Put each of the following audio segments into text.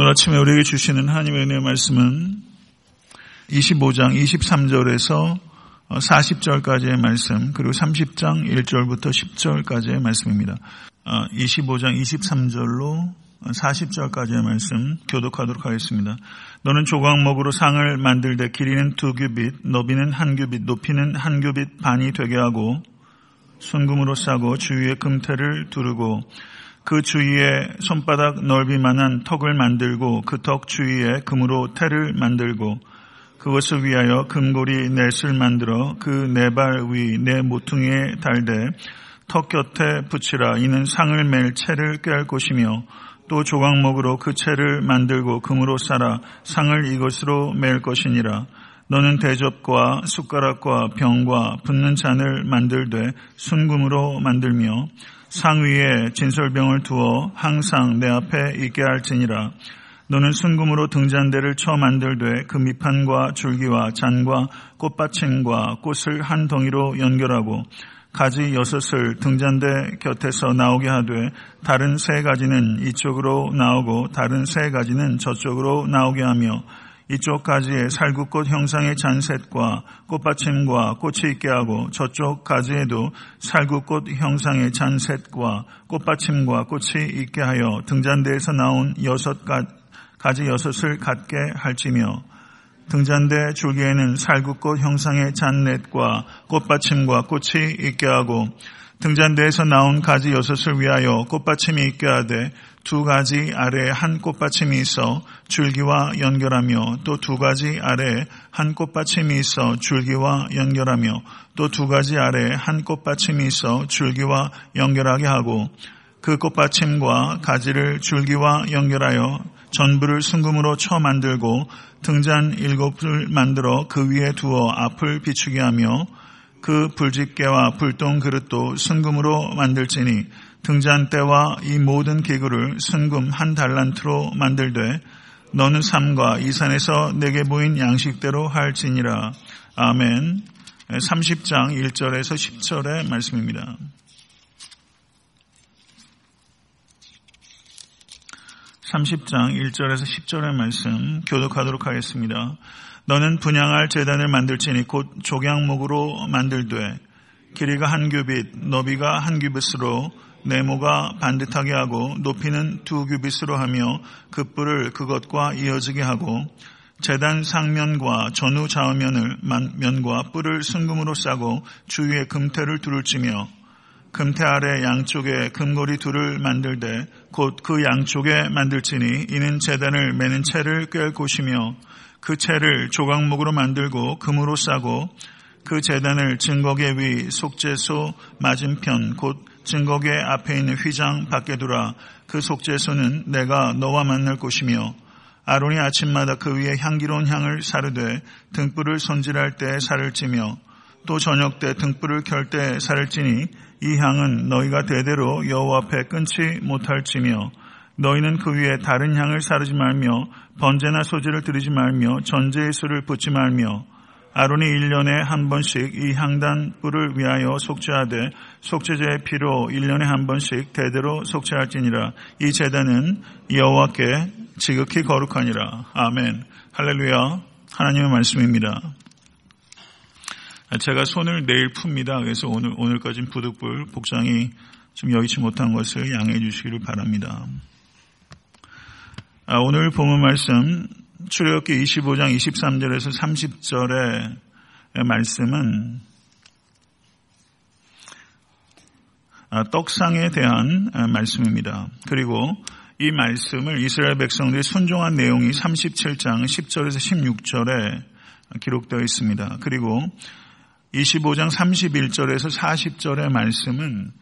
오늘 아침에 우리에게 주시는 하나님의 은혜의 말씀은 25장 23절에서 40절까지의 말씀, 그리고 30장 1절부터 10절까지의 말씀입니다. 25장 23절로 40절까지의 말씀 교독하도록 하겠습니다. 너는 조각목으로 상을 만들되 길이는 두 규빗, 너비는 한 규빗, 높이는 한 규빗 반이 되게 하고 순금으로 싸고 주위에 금태를 두르고 그 주위에 손바닥 넓이만한 턱을 만들고 그 턱 주위에 금으로 태를 만들고 그것을 위하여 금고리 넷을 만들어 그 네 발 위 네 모퉁이에 달되 턱 곁에 붙이라. 이는 상을 맬 채를 꿰할 것이며 또 조각목으로 그 채를 만들고 금으로 쌓아 상을 이것으로 맬 것이니라. 너는 대접과 숟가락과 병과 붓는 잔을 만들되 순금으로 만들며 상 위에 진설병을 두어 항상 내 앞에 있게 할지니라. 너는 순금으로 등잔대를 쳐 만들되 그 밑판과 줄기와 잔과 꽃받침과 꽃을 한 덩이로 연결하고 가지 여섯을 등잔대 곁에서 나오게 하되 다른 세 가지는 이쪽으로 나오고 다른 세 가지는 저쪽으로 나오게 하며 이쪽 가지에 살구꽃 형상의 잔셋과 꽃받침과 꽃이 있게 하고 저쪽 가지에도 살구꽃 형상의 잔셋과 꽃받침과 꽃이 있게 하여 등잔대에서 나온 여섯 가지 여섯을 갖게 할지며 등잔대 줄기에는 살구꽃 형상의 잔넷과 꽃받침과 꽃이 있게 하고 등잔대에서 나온 가지 여섯을 위하여 꽃받침이 있게 하되 두 가지 아래에 한 꽃받침이 있어 줄기와 연결하며 또 두 가지 아래에 한 꽃받침이 있어 줄기와 연결하며 또 두 가지 아래에 한 꽃받침이 있어 줄기와 연결하게 하고 그 꽃받침과 가지를 줄기와 연결하여 전부를 순금으로 쳐 만들고 등잔 일곱을 만들어 그 위에 두어 앞을 비추게 하며 그 불집게와 불똥 그릇도 순금으로 만들지니 등잔대와 이 모든 기구를 순금 한 달란트로 만들되 너는 삼과 이 산에서 내게 보인 양식대로 할지니라. 아멘. 30장 1절에서 10절의 말씀입니다. 30장 1절에서 10절의 말씀 교독하도록 하겠습니다. 너는 분양할 재단을 만들지니 곧 족양목으로 만들되 길이가 한 규빗, 너비가 한 규빗으로 네모가 반듯하게 하고 높이는 두 규빗으로 하며 그 뿔을 그것과 이어지게 하고 재단 상면과 전후 좌우면을 면과 뿔을 순금으로 싸고 주위에 금태를 두를 치며 금태 아래 양쪽에 금고리 둘을 만들되 곧 그 양쪽에 만들지니 이는 재단을 매는 채를 꿰 곳이며 그 채를 조각목으로 만들고 금으로 싸고 그 재단을 증거계 위 속죄소 맞은편 곧 증거계 앞에 있는 휘장 밖에 두라. 그 속죄소는 내가 너와 만날 곳이며 아론이 아침마다 그 위에 향기로운 향을 사르되 등불을 손질할 때 살을 찌며 또 저녁 때 등불을 켤 때 살을 찌니 이 향은 너희가 대대로 여호와 앞에 끊지 못할지며 너희는 그 위에 다른 향을 사르지 말며 번제나 소지를 드리지 말며 전제의 수를 붓지 말며 아론이 1년에 한 번씩 이 향단 뿔을 위하여 속죄하되 속죄제의 피로 1년에 한 번씩 대대로 속죄할지니라. 이 제단은 여호와께 지극히 거룩하니라. 아멘. 할렐루야. 하나님의 말씀입니다. 제가 손을 내일 풉니다. 그래서 오늘 오늘까지 부득불 복장이 좀 여의치 못한 것을 양해해 주시기를 바랍니다. 아, 오늘 본문 말씀 출애굽기 25장 23절에서 30절의 말씀은 아, 떡상에 대한 아, 말씀입니다. 그리고 이 말씀을 이스라엘 백성들이 순종한 내용이 37장 10절에서 16절에 기록되어 있습니다. 그리고 25장 31절에서 40절의 말씀은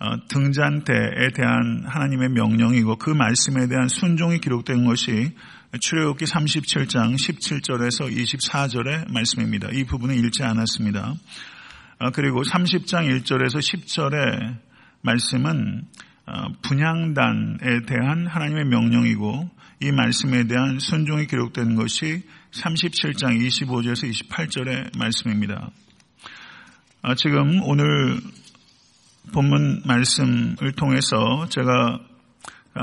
어, 등잔대에 대한 하나님의 명령이고 그 말씀에 대한 순종이 기록된 것이 출애굽기 37장 17절에서 24절의 말씀입니다. 이 부분은 읽지 않았습니다. 어, 그리고 30장 1절에서 10절의 말씀은 어, 분양단에 대한 하나님의 명령이고 이 말씀에 대한 순종이 기록된 것이 37장 25절에서 28절의 말씀입니다. 어, 지금 오늘 본문 말씀을 통해서 제가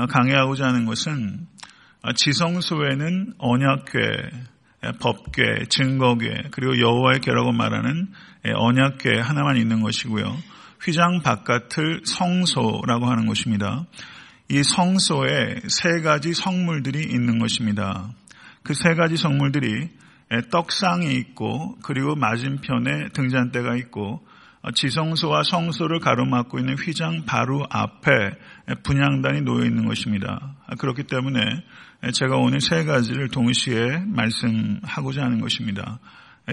강의하고자 하는 것은 지성소에는 언약궤, 법궤, 증거궤, 그리고 여호와의 궤라고 말하는 언약궤 하나만 있는 것이고요. 휘장 바깥을 성소라고 하는 것입니다. 이 성소에 세 가지 성물들이 있는 것입니다. 그 세 가지 성물들이 떡상이 있고 그리고 맞은편에 등잔대가 있고 지성소와 성소를 가로막고 있는 휘장 바로 앞에 분양단이 놓여 있는 것입니다. 그렇기 때문에 제가 오늘 세 가지를 동시에 말씀하고자 하는 것입니다.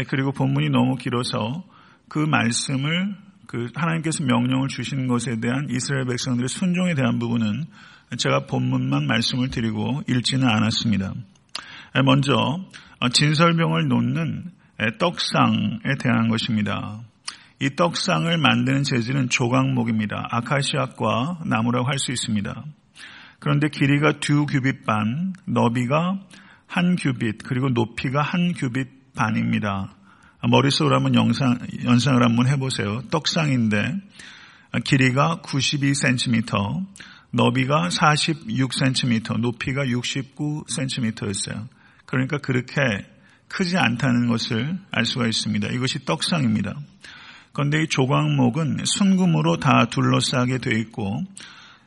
그리고 본문이 너무 길어서 그 말씀을 그 하나님께서 명령을 주시는 것에 대한 이스라엘 백성들의 순종에 대한 부분은 제가 본문만 말씀을 드리고 읽지는 않았습니다. 먼저 진설병을 놓는 떡상에 대한 것입니다. 이 떡상을 만드는 재질은 조각목입니다. 아카시아과 나무라고 할 수 있습니다. 그런데 길이가 두 규빗 반, 너비가 한 규빗, 그리고 높이가 한 규빗 반입니다. 머릿속으로 한번 영상, 연상을 한번 해보세요. 떡상인데 길이가 92cm, 너비가 46cm, 높이가 69cm였어요. 그러니까 그렇게 크지 않다는 것을 알 수가 있습니다. 이것이 떡상입니다. 그런데 이 조각목은 순금으로 다 둘러싸게 되어 있고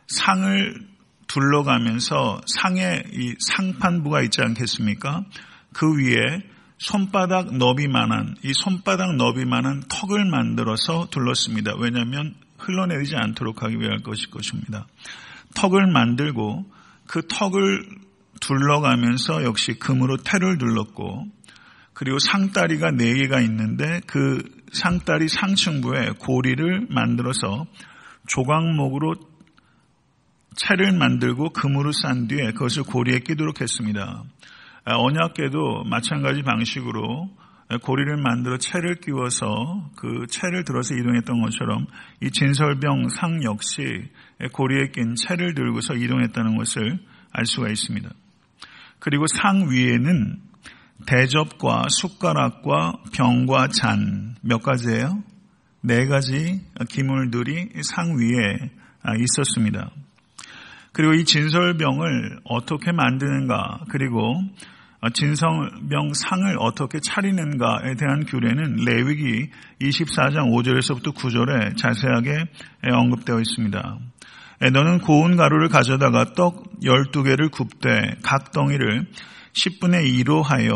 상을 둘러가면서 상에 이 상판부가 있지 않겠습니까? 그 위에 손바닥 너비만한 이 손바닥 너비만한 턱을 만들어서 둘렀습니다. 왜냐하면 흘러내리지 않도록 하기 위할 것일 것입니다. 턱을 만들고 그 턱을 둘러가면서 역시 금으로 테를 둘렀고 그리고 상다리가 네 개가 있는데 그 상다리 상층부에 고리를 만들어서 조각목으로 채를 만들고 금으로 싼 뒤에 그것을 고리에 끼도록 했습니다. 아, 언약계도 마찬가지 방식으로 고리를 만들어 채를 끼워서 그 채를 들어서 이동했던 것처럼 이 진설병 상 역시 고리에 낀 채를 들고서 이동했다는 것을 알 수가 있습니다. 그리고 상 위에는 대접과 숟가락과 병과 잔 몇 가지예요? 네 가지 기물들이 상 위에 있었습니다. 그리고 이 진설병을 어떻게 만드는가, 그리고 진성병 상을 어떻게 차리는가에 대한 규례는 레위기 24장 5절에서부터 9절에 자세하게 언급되어 있습니다. 너는 고운 가루를 가져다가 떡 12개를 굽되 각 덩이를 10분의 2로 하여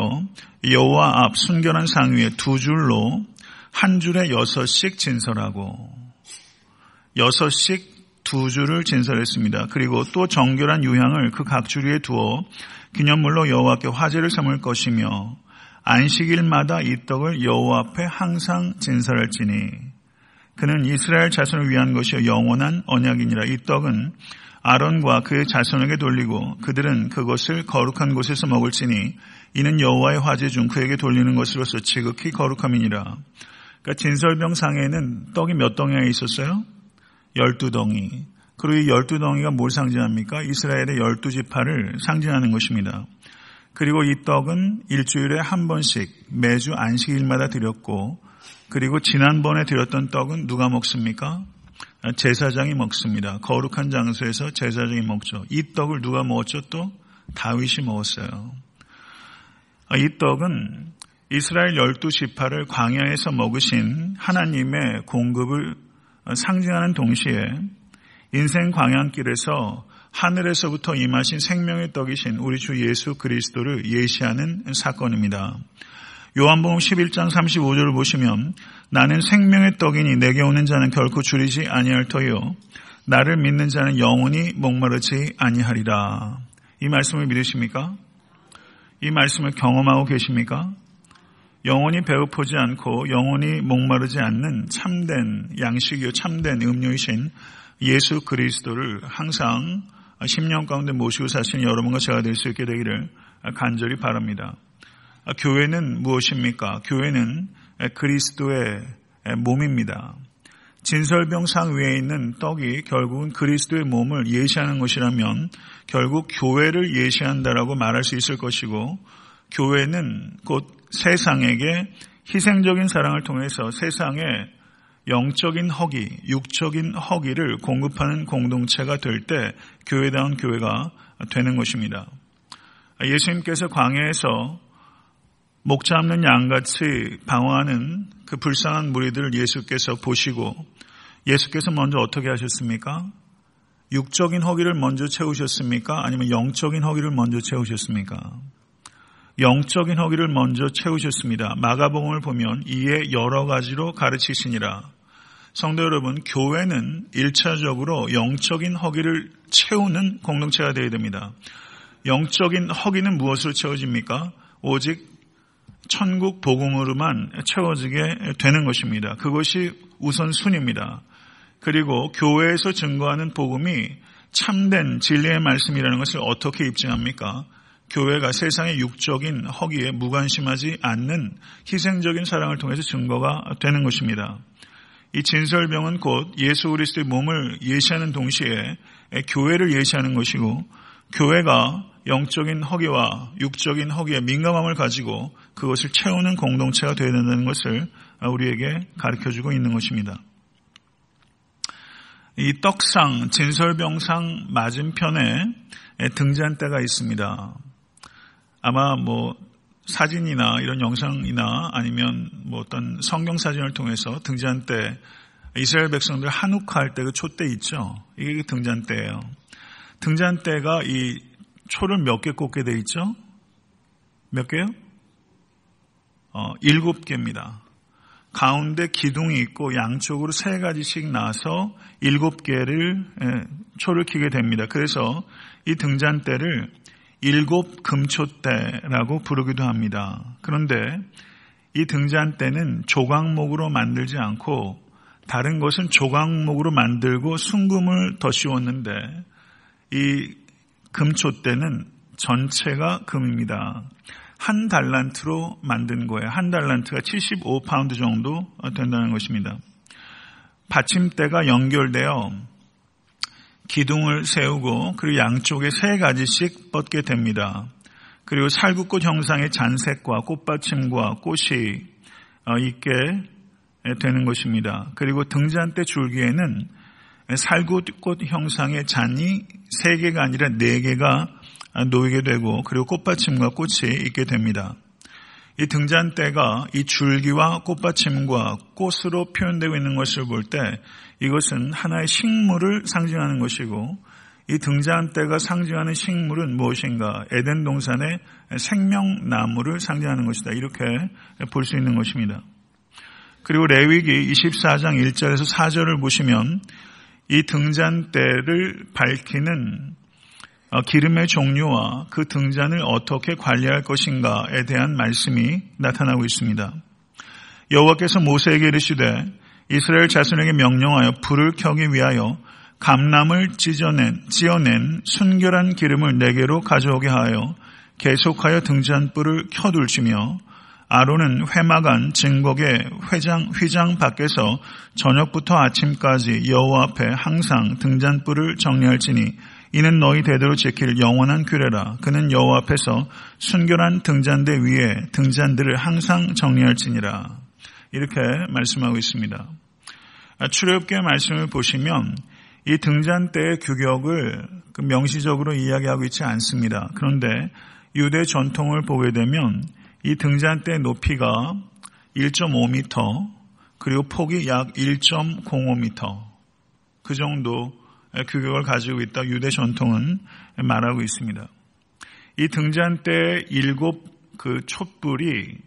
여호와 앞 순결한 상 위에 두 줄로 한 줄에 여섯씩 진설하고 여섯씩 두 줄을 진설했습니다. 그리고 또 정결한 유향을 그각줄 위에 두어 기념물로 여호와께 화제를 삼을 것이며 안식일마다 이 떡을 여호와 앞에 항상 진설할지니 그는 이스라엘 자손을 위한 것이 영원한 언약이니라. 이 떡은 아론과 그의 자손에게 돌리고 그들은 그것을 거룩한 곳에서 먹을지니 이는 여호와의 화제 중 그에게 돌리는 것으로서 지극히 거룩함이니라. 그러니까 진설병상에는 떡이 몇 덩이나 있었어요? 열두 덩이. 그리고 이 열두 덩이가 뭘 상징합니까? 이스라엘의 열두 지파를 상징하는 것입니다. 그리고 이 떡은 일주일에 한 번씩 매주 안식일마다 드렸고 그리고 지난번에 드렸던 떡은 누가 먹습니까? 제사장이 먹습니다. 거룩한 장소에서 제사장이 먹죠. 이 떡을 누가 먹었죠? 또 다윗이 먹었어요. 이 떡은 이스라엘 열두 지파를 광야에서 먹으신 하나님의 공급을 상징하는 동시에 인생 광양길에서 하늘에서부터 임하신 생명의 떡이신 우리 주 예수 그리스도를 예시하는 사건입니다. 요한복음 11장 35절을 보시면 나는 생명의 떡이니 내게 오는 자는 결코 줄이지 아니할 터요 나를 믿는 자는 영원히 목마르지 아니하리라. 이 말씀을 믿으십니까? 이 말씀을 경험하고 계십니까? 영원히 배고프지 않고 영원히 목마르지 않는 참된 양식이요 참된 음료이신 예수 그리스도를 항상 10년 가운데 모시고 사시는 여러분과 제가 될 수 있게 되기를 간절히 바랍니다. 교회는 무엇입니까? 교회는 그리스도의 몸입니다. 진설병상 위에 있는 떡이 결국은 그리스도의 몸을 예시하는 것이라면 결국 교회를 예시한다라고 말할 수 있을 것이고 교회는 곧 세상에게 희생적인 사랑을 통해서 세상에 영적인 허기, 육적인 허기를 공급하는 공동체가 될 때 교회다운 교회가 되는 것입니다. 예수님께서 광야에서 목 잡는 양같이 방황하는 그 불쌍한 무리들을 예수께서 보시고 예수께서 먼저 어떻게 하셨습니까? 육적인 허기를 먼저 채우셨습니까? 아니면 영적인 허기를 먼저 채우셨습니까? 영적인 허기를 먼저 채우셨습니다. 마가복음을 보면 이에 여러 가지로 가르치시니라. 성도 여러분, 교회는 1차적으로 영적인 허기를 채우는 공동체가 되어야 됩니다. 영적인 허기는 무엇으로 채워집니까? 오직 천국 복음으로만 채워지게 되는 것입니다. 그것이 우선순위입니다. 그리고 교회에서 증거하는 복음이 참된 진리의 말씀이라는 것을 어떻게 입증합니까? 교회가 세상의 육적인 허기에 무관심하지 않는 희생적인 사랑을 통해서 증거가 되는 것입니다. 이 진설병은 곧 예수 그리스도의 몸을 예시하는 동시에 교회를 예시하는 것이고 교회가 영적인 허기와 육적인 허기에 민감함을 가지고 그것을 채우는 공동체가 되어야 된다는 것을 우리에게 가르쳐 주고 있는 것입니다. 이 떡상, 진설병상 맞은편에 등잔대가 있습니다. 아마 뭐 사진이나 이런 영상이나 아니면 뭐 어떤 성경 사진을 통해서 등잔대 이스라엘 백성들 한욱할 때 그 촛대 있죠. 이게 등잔대예요. 등잔대가 이 초를 몇 개 꽂게 돼 있죠? 몇 개요? 어, 일곱 개입니다. 가운데 기둥이 있고 양쪽으로 세 가지씩 나서 일곱 개를 예, 초를 키게 됩니다. 그래서 이 등잔대를 일곱 금초대라고 부르기도 합니다. 그런데 이 등잔대는 조각목으로 만들지 않고 다른 것은 조각목으로 만들고 순금을 더 씌웠는데 이 금초대는 전체가 금입니다. 한 달란트로 만든 거예요. 한 달란트가 75파운드 정도 된다는 것입니다. 받침대가 연결되어 기둥을 세우고 그리고 양쪽에 세 가지씩 뻗게 됩니다. 그리고 살구꽃 형상의 잔색과 꽃받침과 꽃이 어, 있게 되는 것입니다. 그리고 등잔대 줄기에는 살구꽃 형상의 잔이 세 개가 아니라 네 개가 놓이게 되고 그리고 꽃받침과 꽃이 있게 됩니다. 이 등잔대가 이 줄기와 꽃받침과 꽃으로 표현되고 있는 것을 볼 때 이것은 하나의 식물을 상징하는 것이고 이 등잔대가 상징하는 식물은 무엇인가? 에덴 동산의 생명나무를 상징하는 것이다. 이렇게 볼 수 있는 것입니다. 그리고 레위기 24장 1절에서 4절을 보시면 이 등잔대를 밝히는 어, 기름의 종류와 그 등잔을 어떻게 관리할 것인가에 대한 말씀이 나타나고 있습니다. 여호와께서 모세에게 이르시되 이스라엘 자손에게 명령하여 불을 켜기 위하여 감람을 찢어낸, 찌어낸 순결한 기름을 네 개로 가져오게 하여 계속하여 등잔불을 켜둘지며 아론은 회막안 증거의 회장 휘장 밖에서 저녁부터 아침까지 여호와 앞에 항상 등잔불을 정리할지니 이는 너희 대대로 지킬 영원한 규례라. 그는 여호와 앞에서 순결한 등잔대 위에 등잔들을 항상 정리할지니라. 이렇게 말씀하고 있습니다. 아, 출애굽기 말씀을 보시면 이 등잔대의 규격을 그 명시적으로 이야기하고 있지 않습니다. 그런데 유대 전통을 보게 되면 이 등잔대 높이가 1.5m 그리고 폭이 약 1.05m 그 정도 규격을 가지고 있다 유대 전통은 말하고 있습니다. 이 등잔대 일곱 그 촛불이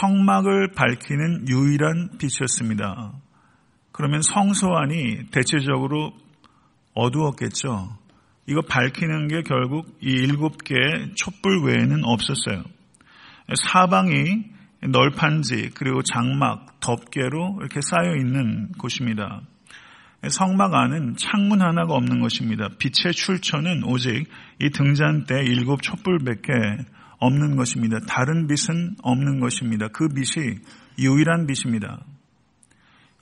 성막을 밝히는 유일한 빛이었습니다. 그러면 성소 안이 대체적으로 어두웠겠죠. 이거 밝히는 게 결국 이 일곱 개의 촛불 외에는 없었어요. 사방이 널판지 그리고 장막, 덮개로 이렇게 쌓여 있는 곳입니다. 성막 안은 창문 하나가 없는 것입니다. 빛의 출처는 오직 이 등잔대 일곱 촛불밖에 없는 것입니다. 다른 빛은 없는 것입니다. 그 빛이 유일한 빛입니다.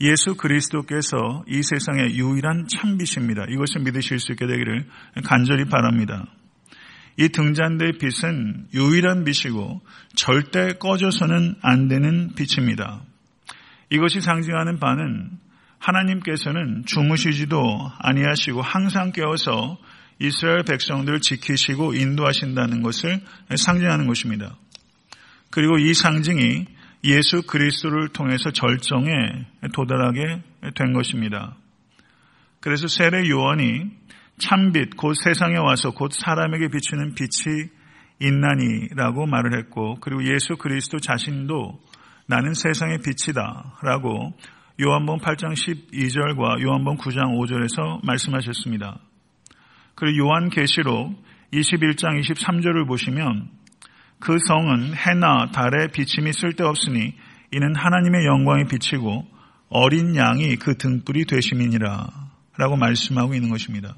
예수 그리스도께서 이 세상의 유일한 참빛입니다. 이것을 믿으실 수 있게 되기를 간절히 바랍니다. 이 등잔대의 빛은 유일한 빛이고 절대 꺼져서는 안 되는 빛입니다. 이것이 상징하는 바는 하나님께서는 주무시지도 아니하시고 항상 깨어서 이스라엘 백성들을 지키시고 인도하신다는 것을 상징하는 것입니다. 그리고 이 상징이 예수 그리스도를 통해서 절정에 도달하게 된 것입니다. 그래서 세례 요한이 참빛 곧 세상에 와서 곧 사람에게 비추는 빛이 있나니라고 말을 했고 그리고 예수 그리스도 자신도 나는 세상의 빛이다 라고 요한복 8장 12절과 요한복 9장 5절에서 말씀하셨습니다. 그리고 요한계시록 21장 23절을 보시면 그 성은 해나 달의 비침이 쓸데없으니 이는 하나님의 영광이 비치고 어린 양이 그 등불이 되심이니라 라고 말씀하고 있는 것입니다.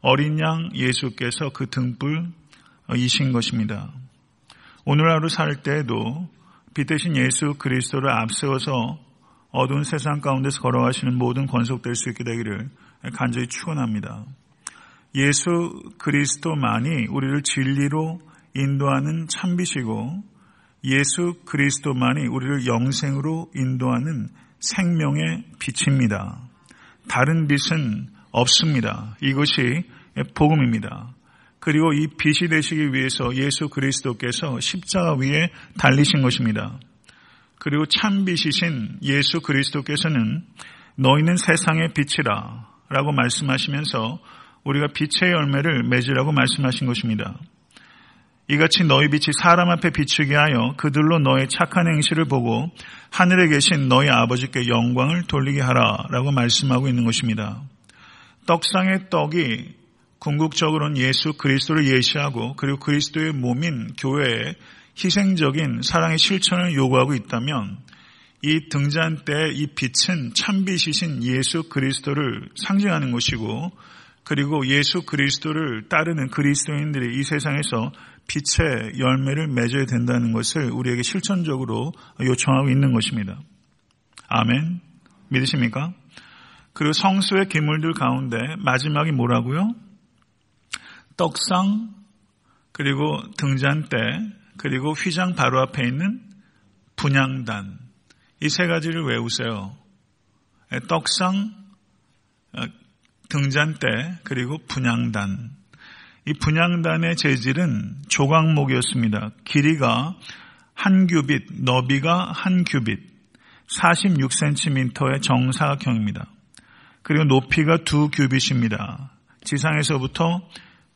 어린 양 예수께서 그 등불이신 것입니다. 오늘 하루 살 때에도 빛 대신 예수 그리스도를 앞세워서 어두운 세상 가운데서 걸어가시는 모든 권속될 수 있게 되기를 간절히 축원합니다. 예수 그리스도만이 우리를 진리로 인도하는 참빛이고 예수 그리스도만이 우리를 영생으로 인도하는 생명의 빛입니다. 다른 빛은 없습니다. 이것이 복음입니다. 그리고 이 빛이 되시기 위해서 예수 그리스도께서 십자가 위에 달리신 것입니다. 그리고 참빛이신 예수 그리스도께서는 너희는 세상의 빛이라 라고 말씀하시면서 우리가 빛의 열매를 맺으라고 말씀하신 것입니다. 이같이 너희 빛이 사람 앞에 비추게 하여 그들로 너의 착한 행실을 보고 하늘에 계신 너희 아버지께 영광을 돌리게 하라 라고 말씀하고 있는 것입니다. 떡상의 떡이 궁극적으로는 예수 그리스도를 예시하고 그리고 그리스도의 몸인 교회에 희생적인 사랑의 실천을 요구하고 있다면 이 등잔 때 이 빛은 참빛이신 예수 그리스도를 상징하는 것이고 그리고 예수 그리스도를 따르는 그리스도인들이 이 세상에서 빛의 열매를 맺어야 된다는 것을 우리에게 실천적으로 요청하고 있는 것입니다. 아멘. 믿으십니까? 그리고 성수의 기물들 가운데 마지막이 뭐라고요? 떡상, 그리고 등잔대, 그리고 휘장 바로 앞에 있는 분양단. 이 세 가지를 외우세요. 떡상, 어, 등잔대, 그리고 분양단. 이 분양단의 재질은 조각목이었습니다. 길이가 한 규빗, 너비가 한 규빗, 46cm의 정사각형입니다. 그리고 높이가 두 규빗입니다. 지상에서부터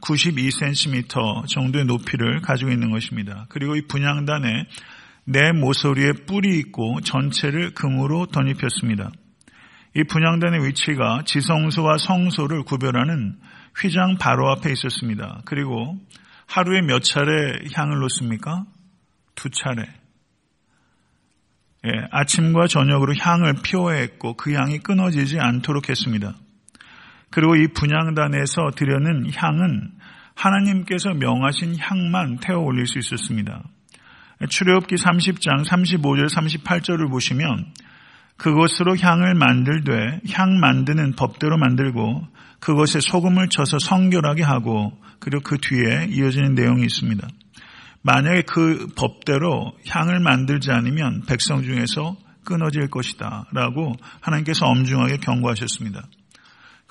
92cm 정도의 높이를 가지고 있는 것입니다. 그리고 이 분양단에 네 모서리에 뿔이 있고 전체를 금으로 덧입혔습니다. 이 분양단의 위치가 지성소와 성소를 구별하는 휘장 바로 앞에 있었습니다. 그리고 하루에 몇 차례 향을 놓습니까? 두 차례. 예, 아침과 저녁으로 향을 피워했고 그 향이 끊어지지 않도록 했습니다. 그리고 이 분양단에서 드려는 향은 하나님께서 명하신 향만 태워 올릴 수 있었습니다. 출애굽기 30장 35절 38절을 보시면 그것으로 향을 만들되 향 만드는 법대로 만들고 그것에 소금을 쳐서 성결하게 하고 그리고 그 뒤에 이어지는 내용이 있습니다. 만약에 그 법대로 향을 만들지 않으면 백성 중에서 끊어질 것이다 라고 하나님께서 엄중하게 경고하셨습니다.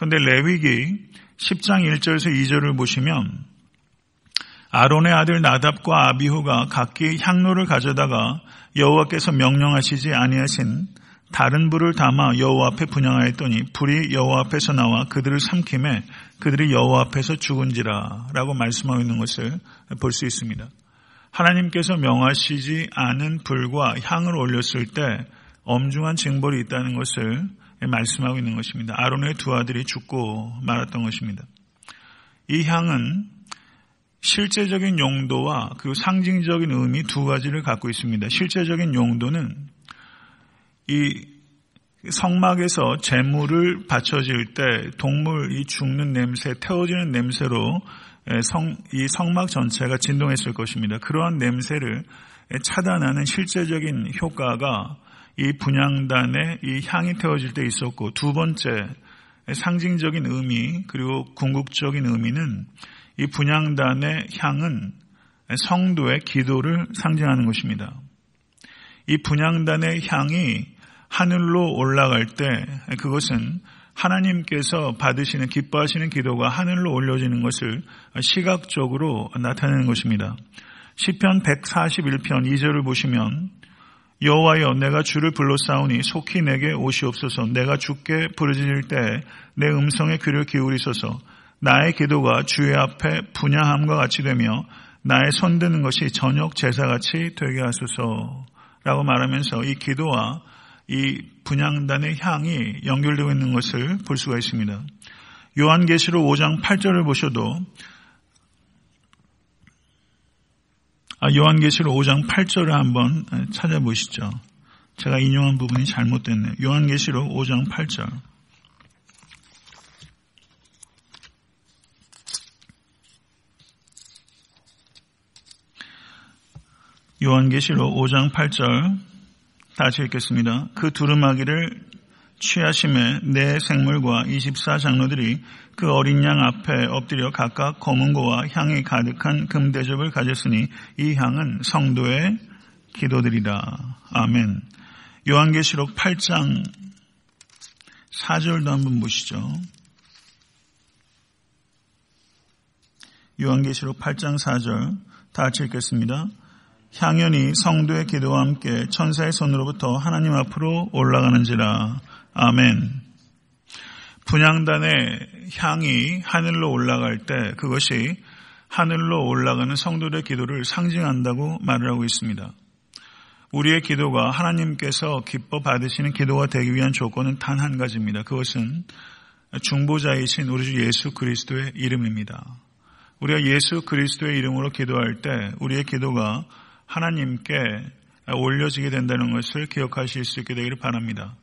그런데 레위기 10장 1절에서 2절을 보시면 아론의 아들 나답과 아비후가 각기 향로를 가져다가 여호와께서 명령하시지 아니하신 다른 불을 담아 여호와 앞에 분양하였더니 불이 여호와 앞에서 나와 그들을 삼킴에 그들이 여호와 앞에서 죽은지라라고 말씀하고 있는 것을 볼 수 있습니다. 하나님께서 명하시지 않은 불과 향을 올렸을 때 엄중한 징벌이 있다는 것을 말씀하고 있는 것입니다. 아론의 두 아들이 죽고 말았던 것입니다. 이 향은 실제적인 용도와 그 상징적인 의미 두 가지를 갖고 있습니다. 실제적인 용도는 이 성막에서 재물을 바쳐질 때 동물이 죽는 냄새, 태워지는 냄새로 성, 이 성막 전체가 진동했을 것입니다. 그러한 냄새를 차단하는 실제적인 효과가 이 분양단에 이 향이 태워질 때 있었고 두 번째 상징적인 의미 그리고 궁극적인 의미는 이 분양단의 향은 성도의 기도를 상징하는 것입니다. 이 분양단의 향이 하늘로 올라갈 때 그것은 하나님께서 받으시는 기뻐하시는 기도가 하늘로 올려지는 것을 시각적으로 나타내는 것입니다. 시편 141편 2절을 보시면 여호와여 내가 주를 불러싸우니 속히 내게 오시옵소서 내가 주께 부르짖을 때 내 음성에 귀를 기울이소서 나의 기도가 주의 앞에 분야함과 같이 되며 나의 손드는 것이 저녁 제사같이 되게 하소서 라고 말하면서 이 기도와 이 분양단의 향이 연결되어 있는 것을 볼 수가 있습니다. 요한계시록 5장 8절을 보셔도 아, 요한계시록 5장 8절을 한번 찾아보시죠. 제가 인용한 부분이 잘못됐네요. 요한계시록 5장 8절. 요한계시록 5장 8절 다시 읽겠습니다. 그 두루마기를 취하심에 내 생물과 24장로들이 그 어린 양 앞에 엎드려 각각 검은 고와 향이 가득한 금대접을 가졌으니 이 향은 성도의 기도들이다. 아멘. 요한계시록 8장 4절도 한번 보시죠. 요한계시록 8장 4절 다 같이 읽겠습니다. 향연이 성도의 기도와 함께 천사의 손으로부터 하나님 앞으로 올라가는지라. 아멘. 분양단의 향이 하늘로 올라갈 때 그것이 하늘로 올라가는 성도의 기도를 상징한다고 말을 하고 있습니다. 우리의 기도가 하나님께서 기뻐 받으시는 기도가 되기 위한 조건은 단 한 가지입니다. 그것은 중보자이신 우리 주 예수 그리스도의 이름입니다. 우리가 예수 그리스도의 이름으로 기도할 때 우리의 기도가 하나님께 올려지게 된다는 것을 기억하실 수 있게 되기를 바랍니다.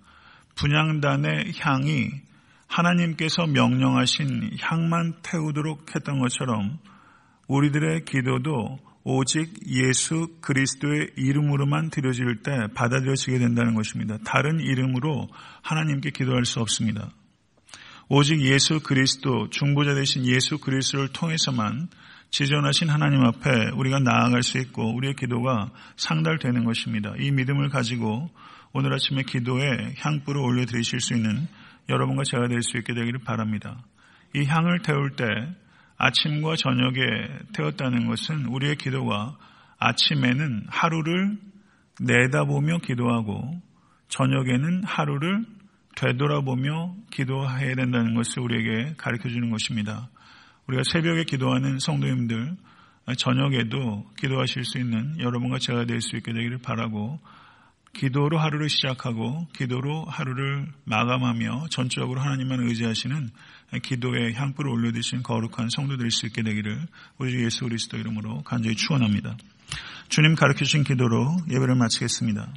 분양단의 향이 하나님께서 명령하신 향만 태우도록 했던 것처럼 우리들의 기도도 오직 예수 그리스도의 이름으로만 드려질 때 받아들여지게 된다는 것입니다. 다른 이름으로 하나님께 기도할 수 없습니다. 오직 예수 그리스도, 중보자 되신 예수 그리스도를 통해서만 지존하신 하나님 앞에 우리가 나아갈 수 있고 우리의 기도가 상달되는 것입니다. 이 믿음을 가지고 오늘 아침에 기도에 향불을 올려드리실 수 있는 여러분과 제가 될 수 있게 되기를 바랍니다. 이 향을 태울 때 아침과 저녁에 태웠다는 것은 우리의 기도가 아침에는 하루를 내다보며 기도하고 저녁에는 하루를 되돌아보며 기도해야 된다는 것을 우리에게 가르쳐 주는 것입니다. 우리가 새벽에 기도하는 성도님들 저녁에도 기도하실 수 있는 여러분과 제가 될 수 있게 되기를 바라고 기도로 하루를 시작하고 기도로 하루를 마감하며 전적으로 하나님만 의지하시는 기도의 향불을 올려드신 거룩한 성도될 수 있게 되기를 우리 주 예수 그리스도 이름으로 간절히 축원합니다. 주님 가르쳐 주신 기도로 예배를 마치겠습니다.